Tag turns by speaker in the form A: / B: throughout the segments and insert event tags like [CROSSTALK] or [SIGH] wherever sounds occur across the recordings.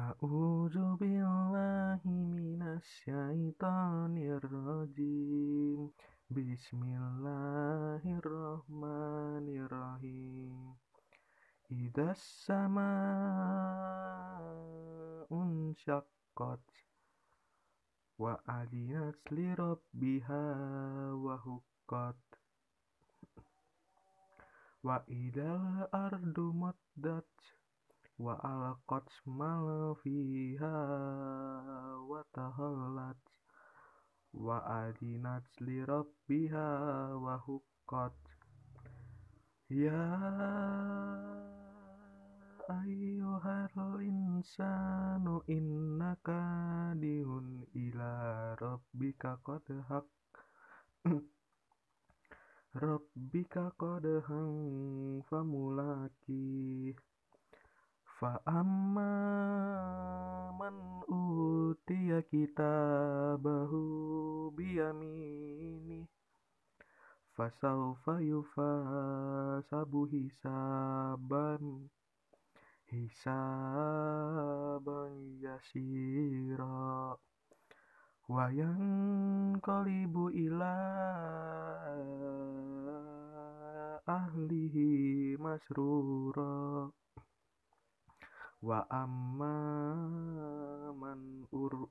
A: A'udzu billahi minasyaitonir rajim. Bismillahirrahmanirrahim. Idas sama'un syaqqat wa adinat li rabbiha wa huqqat wa idal ardu muddat wa alqat mal fiha wa tahallat wa adinat li rabbiha wa huqqat. Ya ayyuhal insanu innaka dihun ila rabbika qadhak [CLEARS THROAT] rabbika qadhan famulaki. fa amma man utiya kitabahu biyamini fasawfa yufasabu hisaban hisaban yasira wa yanqalibu ila ahlihi masrura wa amma man ur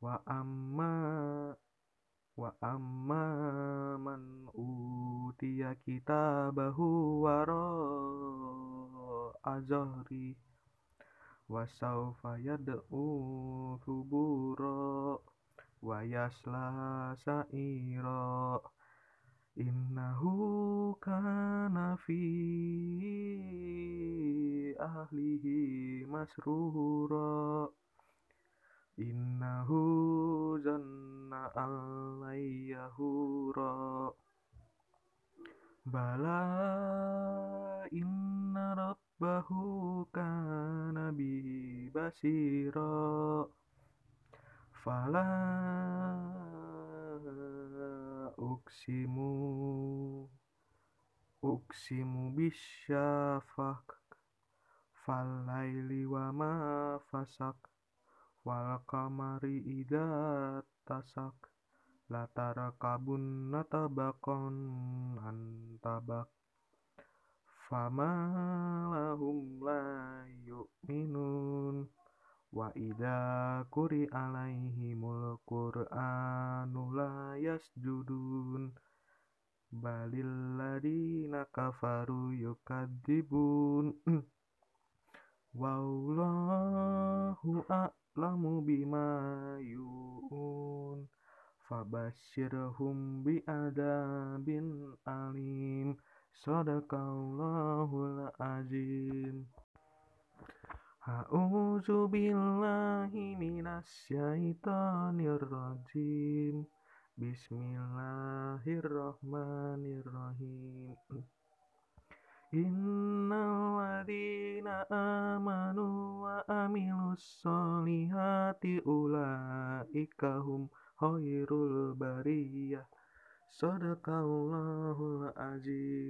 A: wa amma wa amma man utiya kitabahu wara azhari wa yad'u subura wa yasla innahu kana fi ahlihi masrura. Innahu zanna alayyahura bala inna rabbahu kana bi basira. Fala uksimu uksimu bisyafaq falaili wa ma fasak wal qamari idza tasak. Latara kabun natabakon antabak. Fama lahum la yu'minun. Wa idza quri alaihimul qur'anu la yasjudun. Balil ladina kafaru yukadzibun [CLEARS THROAT] wallahu a'lamu bima yu'un. Fabashshirhum bi adabin alim. Sadaqallahul azim. A'udzu billahi minasyaitonir rajim. Bismillahirrahmanirrahim. Ladzina amanu wa amilus solihati ulaika hum khairul bariyah. Sadaqallahul azim